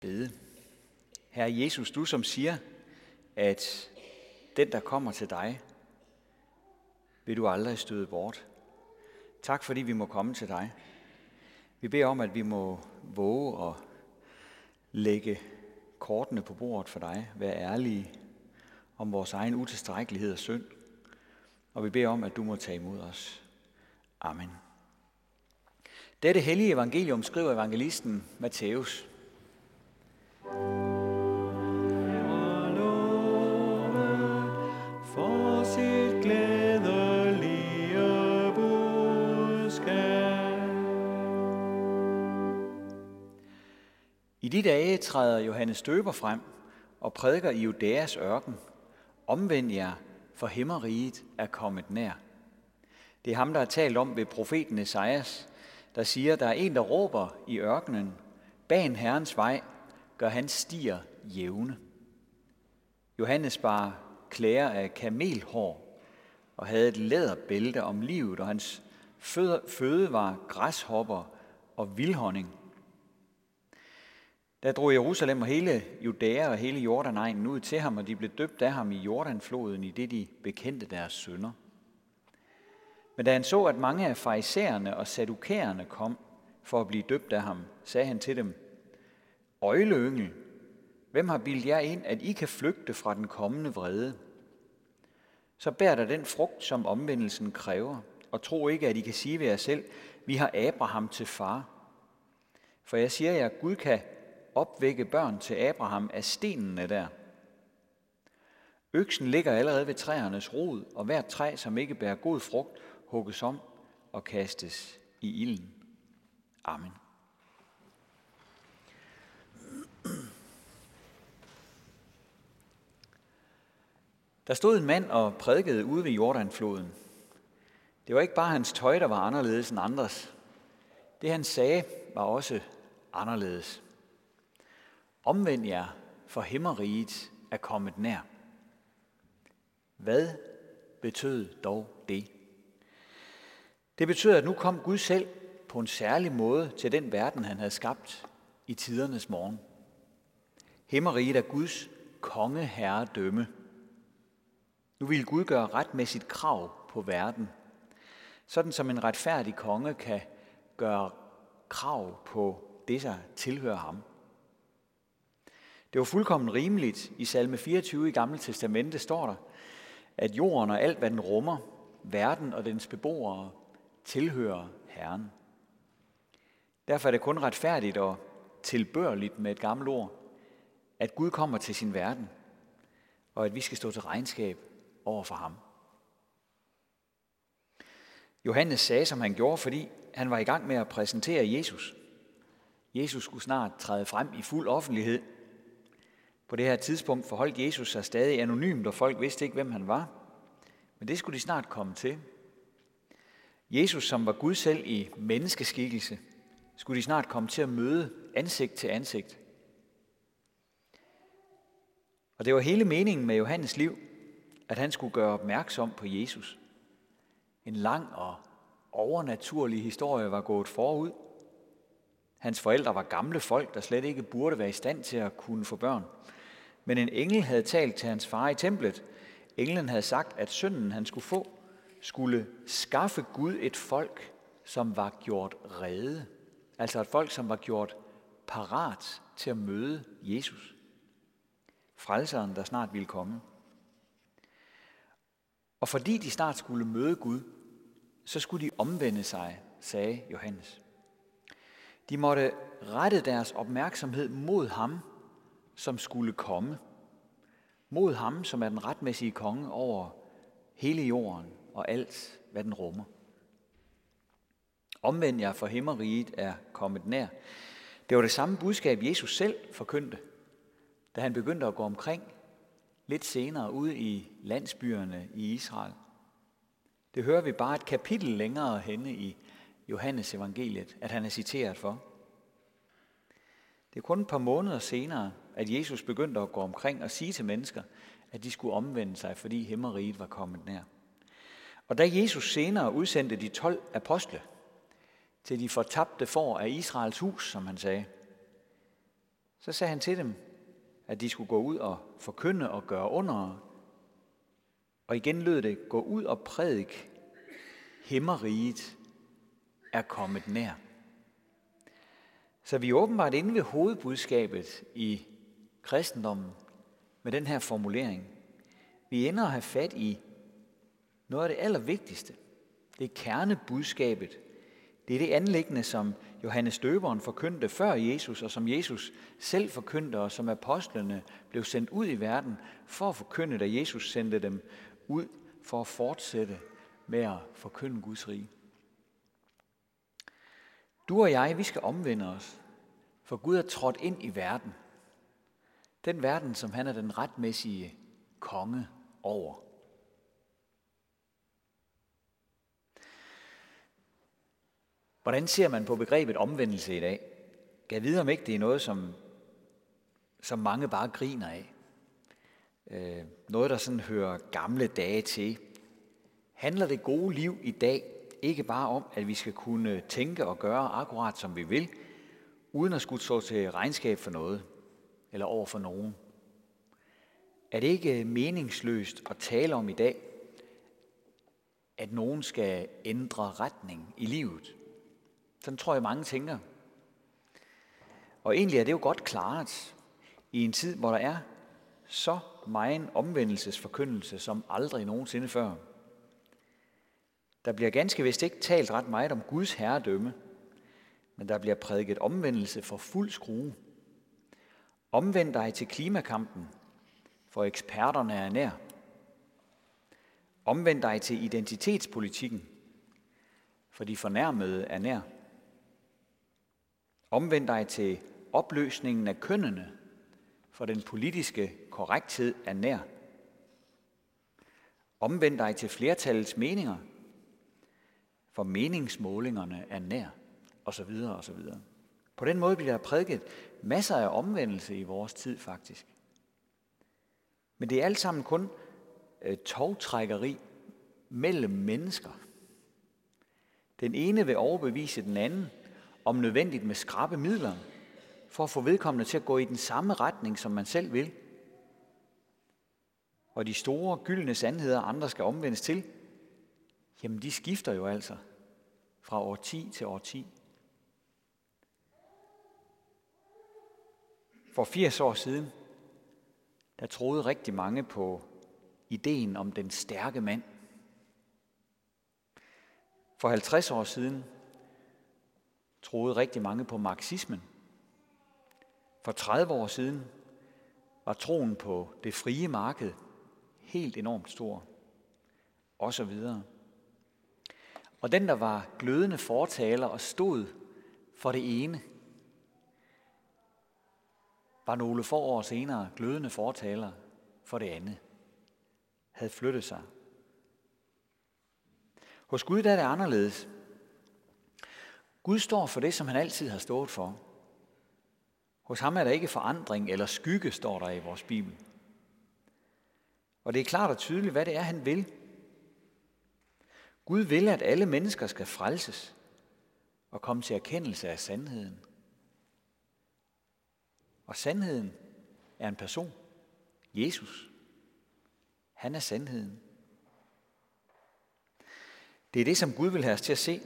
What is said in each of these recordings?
bede. Herre Jesus, du som siger, at den, der kommer til dig, vil du aldrig støde bort. Tak fordi vi må komme til dig. Vi beder om, at vi må våge at lægge kortene på bordet for dig, være ærlige om vores egen utilstrækkelighed og synd. Og vi beder om, at du må tage imod os. Amen. Dette hellige evangelium skriver evangelisten Matthæus. I de dage træder Johannes Døber frem og prædiker i Judæas ørken. Omvend jer, for himmeriget er kommet nær. Det er ham, der er talt om ved profeten Esajas, der siger, der er en, der råber i ørkenen, bag Herrens vej, gør hans stier jævne. Johannes bar klæder af kamelhår og havde et læderbælte om livet, og hans føde var græshopper og vildhonning. Der drog Jerusalem og hele Judæa og hele Jordanegnen ud til ham, og de blev døbt af ham i Jordanfloden, i det de bekendte deres sønder. Men da han så, at mange af farisæerne og sadukæerne kom for at blive døbt af ham, sagde han til dem, Øjleyngel, hvem har bildt jer ind, at I kan flygte fra den kommende vrede? Så bær der den frugt, som omvendelsen kræver, og tro ikke, at I kan sige ved jer selv, vi har Abraham til far. For jeg siger jer, Gud kan opvække børn til Abraham af stenene der. Øksen ligger allerede ved træernes rod, og hvert træ, som ikke bærer god frugt, hugges om og kastes i ilden. Amen. Der stod en mand og prædikede ude ved Jordanfloden. Det var ikke bare hans tøj, der var anderledes end andres. Det han sagde var også anderledes. Omvend jer, for himmeriget er kommet nær. Hvad betød dog det? Det betød, at nu kom Gud selv på en særlig måde til den verden, han havde skabt i tidernes morgen. Himmeriget er Guds kongeherredømme. Nu vil Gud gøre retmæssigt krav på verden, sådan som en retfærdig konge kan gøre krav på det, der tilhører ham. Det var fuldkommen rimeligt. I salme 24 i Gamle Testamente står der, at jorden og alt, hvad den rummer, verden og dens beboere, tilhører Herren. Derfor er det kun retfærdigt og tilbørligt med et gammelt ord, at Gud kommer til sin verden, og at vi skal stå til regnskab over for ham. Johannes sagde, som han gjorde, fordi han var i gang med at præsentere Jesus. Jesus skulle snart træde frem i fuld offentlighed – på det her tidspunkt forholdt Jesus sig stadig anonymt, og folk vidste ikke, hvem han var. Men det skulle de snart komme til. Jesus, som var Gud selv i menneskeskikkelse, skulle de snart komme til at møde ansigt til ansigt. Og det var hele meningen med Johannes liv, at han skulle gøre opmærksom på Jesus. En lang og overnaturlig historie var gået forud. Hans forældre var gamle folk, der slet ikke burde være i stand til at kunne få børn. Men en engel havde talt til hans far i templet. Englen havde sagt, at sønnen han skulle få, skulle skaffe Gud et folk, som var gjort rede. Altså et folk, som var gjort parat til at møde Jesus. Frelseren, der snart ville komme. Og fordi de snart skulle møde Gud, så skulle de omvende sig, sagde Johannes. De måtte rette deres opmærksomhed mod ham som skulle komme. Mod ham, som er den retmæssige konge over hele jorden og alt, hvad den rummer. Omvend jer, for himmeriget er kommet nær. Det var det samme budskab, Jesus selv forkyndte, da han begyndte at gå omkring lidt senere ude i landsbyerne i Israel. Det hører vi bare et kapitel længere henne i Johannes evangeliet, at han er citeret for. Det er kun et par måneder senere, at Jesus begyndte at gå omkring og sige til mennesker, at de skulle omvende sig, fordi himmeriget var kommet nær. Og da Jesus senere udsendte de 12 apostle til de fortabte får af Israels hus, som han sagde, Så sagde han til dem, at de skulle gå ud og forkynde og gøre under. Og igen lød det, gå ud og prædik, himmeriget er kommet nær. Så vi er åbenbart inde ved hovedbudskabet i kristendommen med den her formulering. Vi ender at have fat i noget af det allervigtigste. Det er kernebudskabet. Det er det anlæggende, som Johannes Døberen forkyndte før Jesus, og som Jesus selv forkyndte, og som apostlene blev sendt ud i verden for at forkynde, da Jesus sendte dem ud for at fortsætte med at forkynde Guds rige. Du og jeg, vi skal omvende os, for Gud er trådt ind i verden. Den verden, som han er den retmæssige konge over. Hvordan ser man på begrebet omvendelse i dag? Kan vide, om ikke det er noget, som, som mange bare griner af. Øh, noget, der sådan hører gamle dage til. Handler det gode liv i dag ikke bare om, at vi skal kunne tænke og gøre akkurat som vi vil, uden at skulle stå til regnskab for noget eller over for nogen? Er det ikke øh, meningsløst at tale om i dag, at nogen skal ændre retning i livet? Sådan tror jeg, mange tænker. Og egentlig er det jo godt klaret i en tid, hvor der er så meget omvendelsesforkyndelse som aldrig nogensinde før. Der bliver ganske vist ikke talt ret meget om Guds herredømme, men der bliver prædiket omvendelse for fuld skrue. Omvend dig til klimakampen, for eksperterne er nær. Omvend dig til identitetspolitikken, for de fornærmede er nær. Omvend dig til opløsningen af kønnene, for den politiske korrekthed er nær. Omvend dig til flertallets meninger, for meningsmålingerne er nær, og så videre og så videre. På den måde bliver der prædiket masser af omvendelse i vores tid faktisk. Men det er alt sammen kun øh, togtrækkeri mellem mennesker. Den ene vil overbevise den anden, om nødvendigt med skrabe midler, for at få vedkommende til at gå i den samme retning, som man selv vil. Og de store gyldne sandheder, andre skal omvendes til, jamen de skifter jo altså fra år 10 til år 10. For 80 år siden, der troede rigtig mange på ideen om den stærke mand. For 50 år siden troede rigtig mange på marxismen. For 30 år siden var troen på det frie marked helt enormt stor. Og så videre. Og den, der var glødende fortaler og stod for det ene, var nogle få år senere glødende fortaler for det andet, havde flyttet sig. Hos Gud der er det anderledes. Gud står for det, som han altid har stået for. Hos ham er der ikke forandring eller skygge, står der i vores Bibel. Og det er klart og tydeligt, hvad det er, han vil. Gud vil, at alle mennesker skal frelses og komme til erkendelse af sandheden. Og sandheden er en person. Jesus. Han er sandheden. Det er det, som Gud vil have os til at se.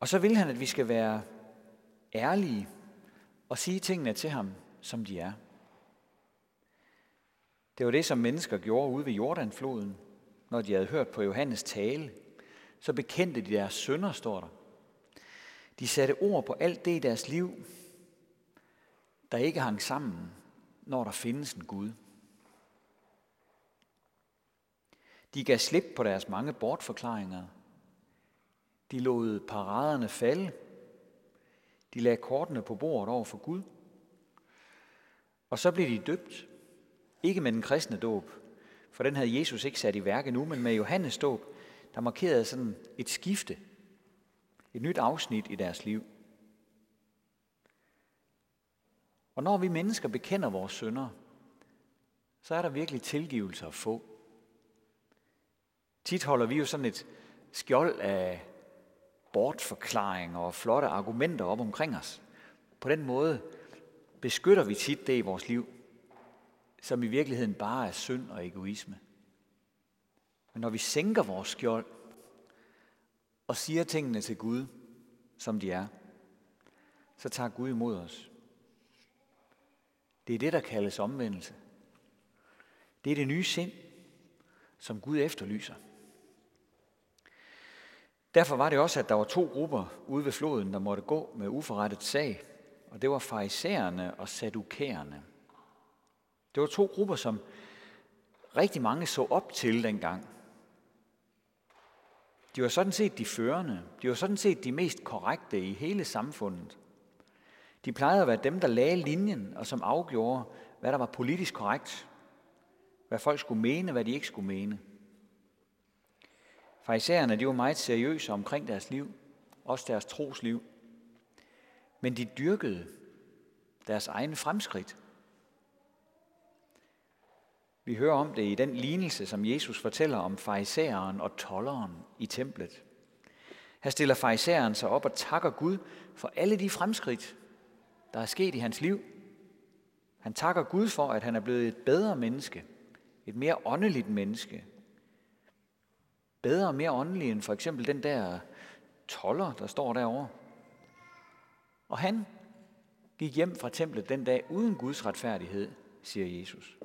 Og så vil han, at vi skal være ærlige og sige tingene til ham, som de er. Det var det, som mennesker gjorde ude ved Jordanfloden, når de havde hørt på Johannes tale. Så bekendte de deres sønder, står der. De satte ord på alt det i deres liv, der ikke hang sammen, når der findes en Gud. De gav slip på deres mange bortforklaringer. De lod paraderne falde. De lagde kortene på bordet over for Gud. Og så blev de døbt. Ikke med den kristne dåb, for den havde Jesus ikke sat i værk nu, men med Johannes dåb, der markerede sådan et skifte, et nyt afsnit i deres liv. Og når vi mennesker bekender vores synder, så er der virkelig tilgivelse at få. Tit holder vi jo sådan et skjold af bortforklaringer og flotte argumenter op omkring os. På den måde beskytter vi tit det i vores liv, som i virkeligheden bare er synd og egoisme. Men når vi sænker vores skjold og siger tingene til Gud, som de er, så tager Gud imod os. Det er det, der kaldes omvendelse. Det er det nye sind, som Gud efterlyser. Derfor var det også, at der var to grupper ude ved floden, der måtte gå med uforrettet sag, og det var farisæerne og sadukæerne. Det var to grupper, som rigtig mange så op til dengang. De var sådan set de førende. De var sådan set de mest korrekte i hele samfundet. De plejede at være dem, der lagde linjen, og som afgjorde, hvad der var politisk korrekt. Hvad folk skulle mene, hvad de ikke skulle mene. Farisæerne, de var meget seriøse omkring deres liv, også deres trosliv. Men de dyrkede deres egne fremskridt. Vi hører om det i den lignelse, som Jesus fortæller om farisæeren og tolleren i templet. Her stiller farisæeren sig op og takker Gud for alle de fremskridt, der er sket i hans liv. Han takker Gud for, at han er blevet et bedre menneske, et mere åndeligt menneske. Bedre og mere åndelig end for eksempel den der toller, der står derovre. Og han gik hjem fra templet den dag uden Guds retfærdighed, siger Jesus.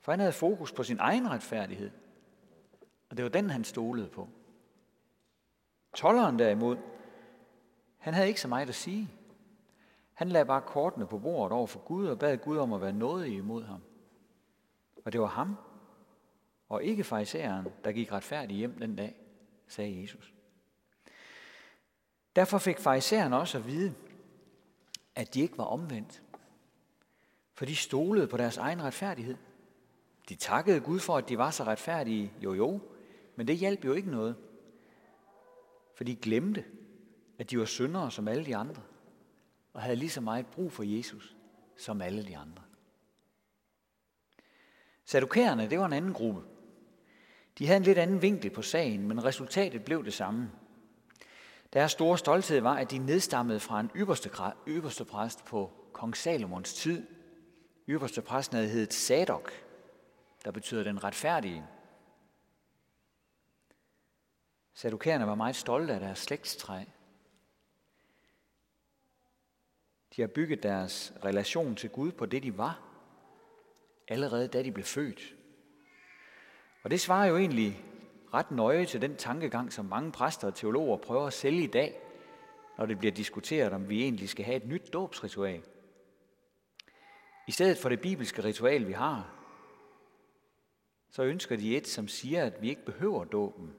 For han havde fokus på sin egen retfærdighed. Og det var den, han stolede på. Tolleren derimod, han havde ikke så meget at sige. Han lagde bare kortene på bordet over for Gud og bad Gud om at være nådig imod ham. Og det var ham, og ikke farisæeren, der gik retfærdigt hjem den dag, sagde Jesus. Derfor fik farisæerne også at vide, at de ikke var omvendt. For de stolede på deres egen retfærdighed. De takkede Gud for, at de var så retfærdige, jo jo, men det hjalp jo ikke noget. For de glemte, at de var syndere som alle de andre, og havde lige så meget brug for Jesus som alle de andre. Sadukærerne, det var en anden gruppe. De havde en lidt anden vinkel på sagen, men resultatet blev det samme. Deres store stolthed var, at de nedstammede fra en ypperste, ypperste præst på kong Salomons tid. Ypperste præsten havde heddet Sadok, der betyder den retfærdige. Sadukærerne var meget stolte af deres slægtstræ. De har bygget deres relation til Gud på det, de var, allerede da de blev født. Og det svarer jo egentlig ret nøje til den tankegang, som mange præster og teologer prøver at sælge i dag, når det bliver diskuteret, om vi egentlig skal have et nyt dåbsritual. I stedet for det bibelske ritual, vi har, så ønsker de et, som siger, at vi ikke behøver dåben,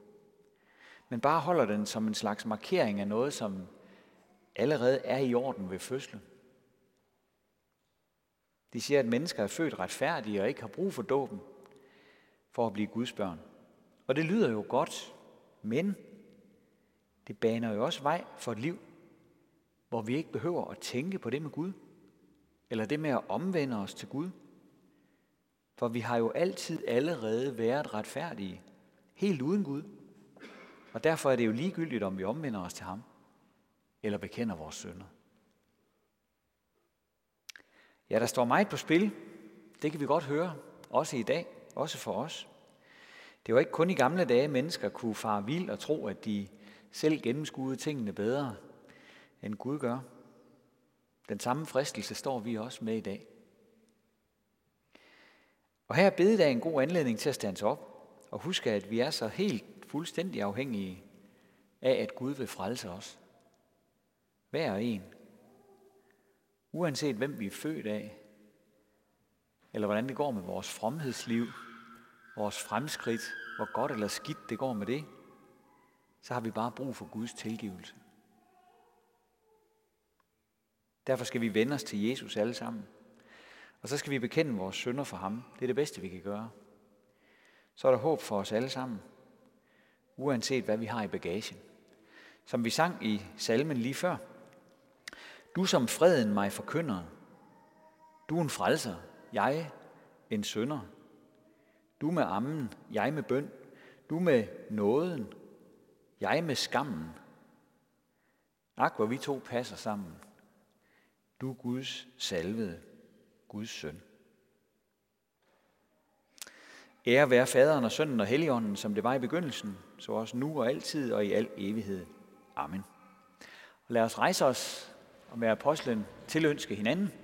men bare holder den som en slags markering af noget, som allerede er i orden ved fødslen. De siger, at mennesker er født retfærdige og ikke har brug for dåben for at blive Guds børn. Og det lyder jo godt, men det baner jo også vej for et liv, hvor vi ikke behøver at tænke på det med Gud, eller det med at omvende os til Gud. For vi har jo altid allerede været retfærdige, helt uden Gud. Og derfor er det jo ligegyldigt, om vi omvender os til ham, eller bekender vores sønder. Ja, der står meget på spil. Det kan vi godt høre, også i dag, også for os. Det var ikke kun i gamle dage, mennesker kunne fare vild og tro, at de selv gennemskuede tingene bedre, end Gud gør. Den samme fristelse står vi også med i dag. Og her er bededag en god anledning til at stands op og huske, at vi er så helt fuldstændig afhængige af, at Gud vil frelse os. Hver og en. Uanset hvem vi er født af, eller hvordan det går med vores fromhedsliv, vores fremskridt, hvor godt eller skidt det går med det, så har vi bare brug for Guds tilgivelse. Derfor skal vi vende os til Jesus alle sammen. Og så skal vi bekende vores synder for ham. Det er det bedste, vi kan gøre. Så er der håb for os alle sammen, uanset hvad vi har i bagagen. Som vi sang i salmen lige før. Du som freden mig forkynder, du en frelser, jeg en sønder. Du med ammen, jeg med bøn. Du med nåden, jeg med skammen. Ak, hvor vi to passer sammen. Du Guds salvede, Guds søn. Ære være faderen og sønnen og helligånden, som det var i begyndelsen, så også nu og altid og i al evighed. Amen. Og lad os rejse os og med apostlen tilønske hinanden.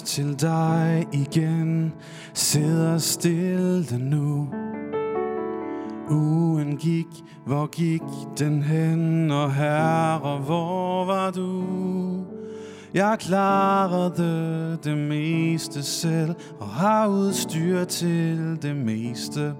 Os til dig igen, sidder stille nu. Ugen gik, hvor gik den hen, og herre, hvor var du? Jeg klarede det meste selv, og har udstyr til det meste.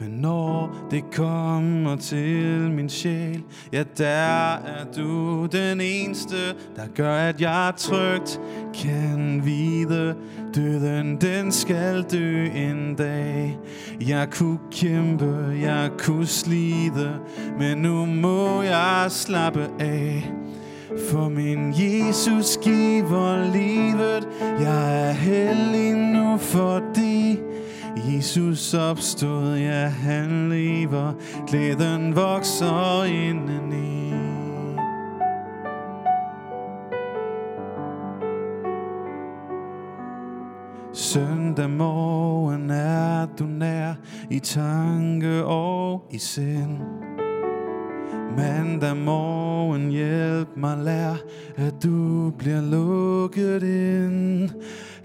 Men når det kommer til min sjæl, ja, der er du den eneste, der gør, at jeg trygt kan vide. Døden, den skal dø en dag. Jeg kunne kæmpe, jeg kunne slide, men nu må jeg slappe af. For min Jesus giver livet, jeg er heldig nu, fordi Jesus opstod, ja han lever, glæden vokser indeni. Søndag morgen er du nær i tanke og i sind. Mandag morgen hjælp mig lær, at du bliver lukket ind.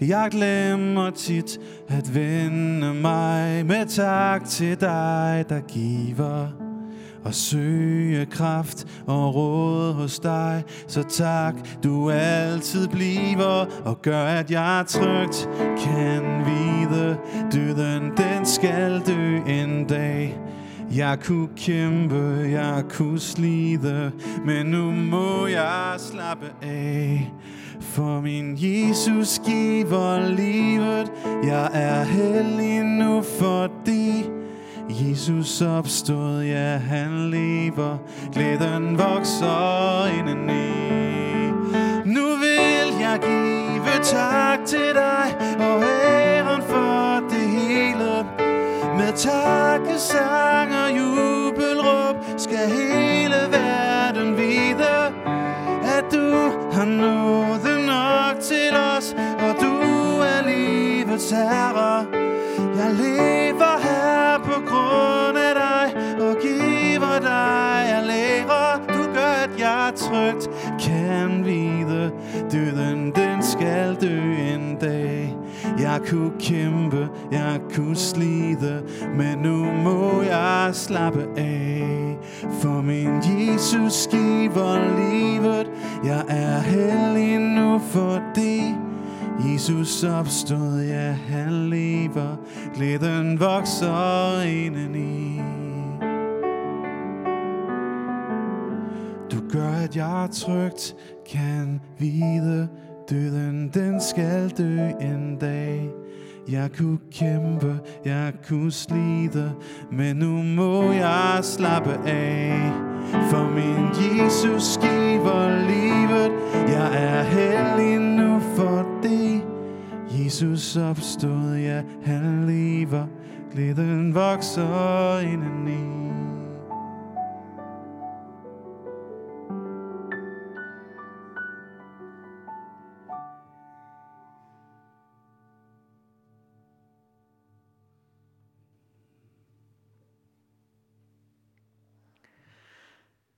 Jeg glemmer tit at vende mig med tak til dig, der giver og søge kraft og råd hos dig. Så tak, du altid bliver og gør, at jeg trygt kan vide. Døden, den skal dø en dag. Jeg kunne kæmpe, jeg kunne slide, men nu må jeg slappe af. For min Jesus giver livet, jeg er hellig nu, fordi Jesus opstod, ja han lever, glæden vokser indeni. Nu vil jeg give tak til dig, og æren for det hele. Med takkesang og jubelråb skal hele verden vide, at du har nået livets herre. Jeg lever her på grund af dig, og giver dig jeg lærer. Du gør, at jeg trygt kan vide, døden den skal dø en dag. Jeg kunne kæmpe, jeg kunne slide, men nu må jeg slappe af. For min Jesus giver livet, jeg er heldig nu, fordi Jesus opstod, ja han lever, glæden vokser indeni. Du gør, at jeg trygt kan vide, døden den skal dø en dag. Jeg kunne kæmpe, jeg kunne slide, men nu må jeg slappe af. For min Jesus giver livet, jeg er hellig Jesus opstod, ja han lever, glæden vokser indeni.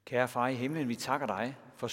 Kære far i himlen, vi takker dig for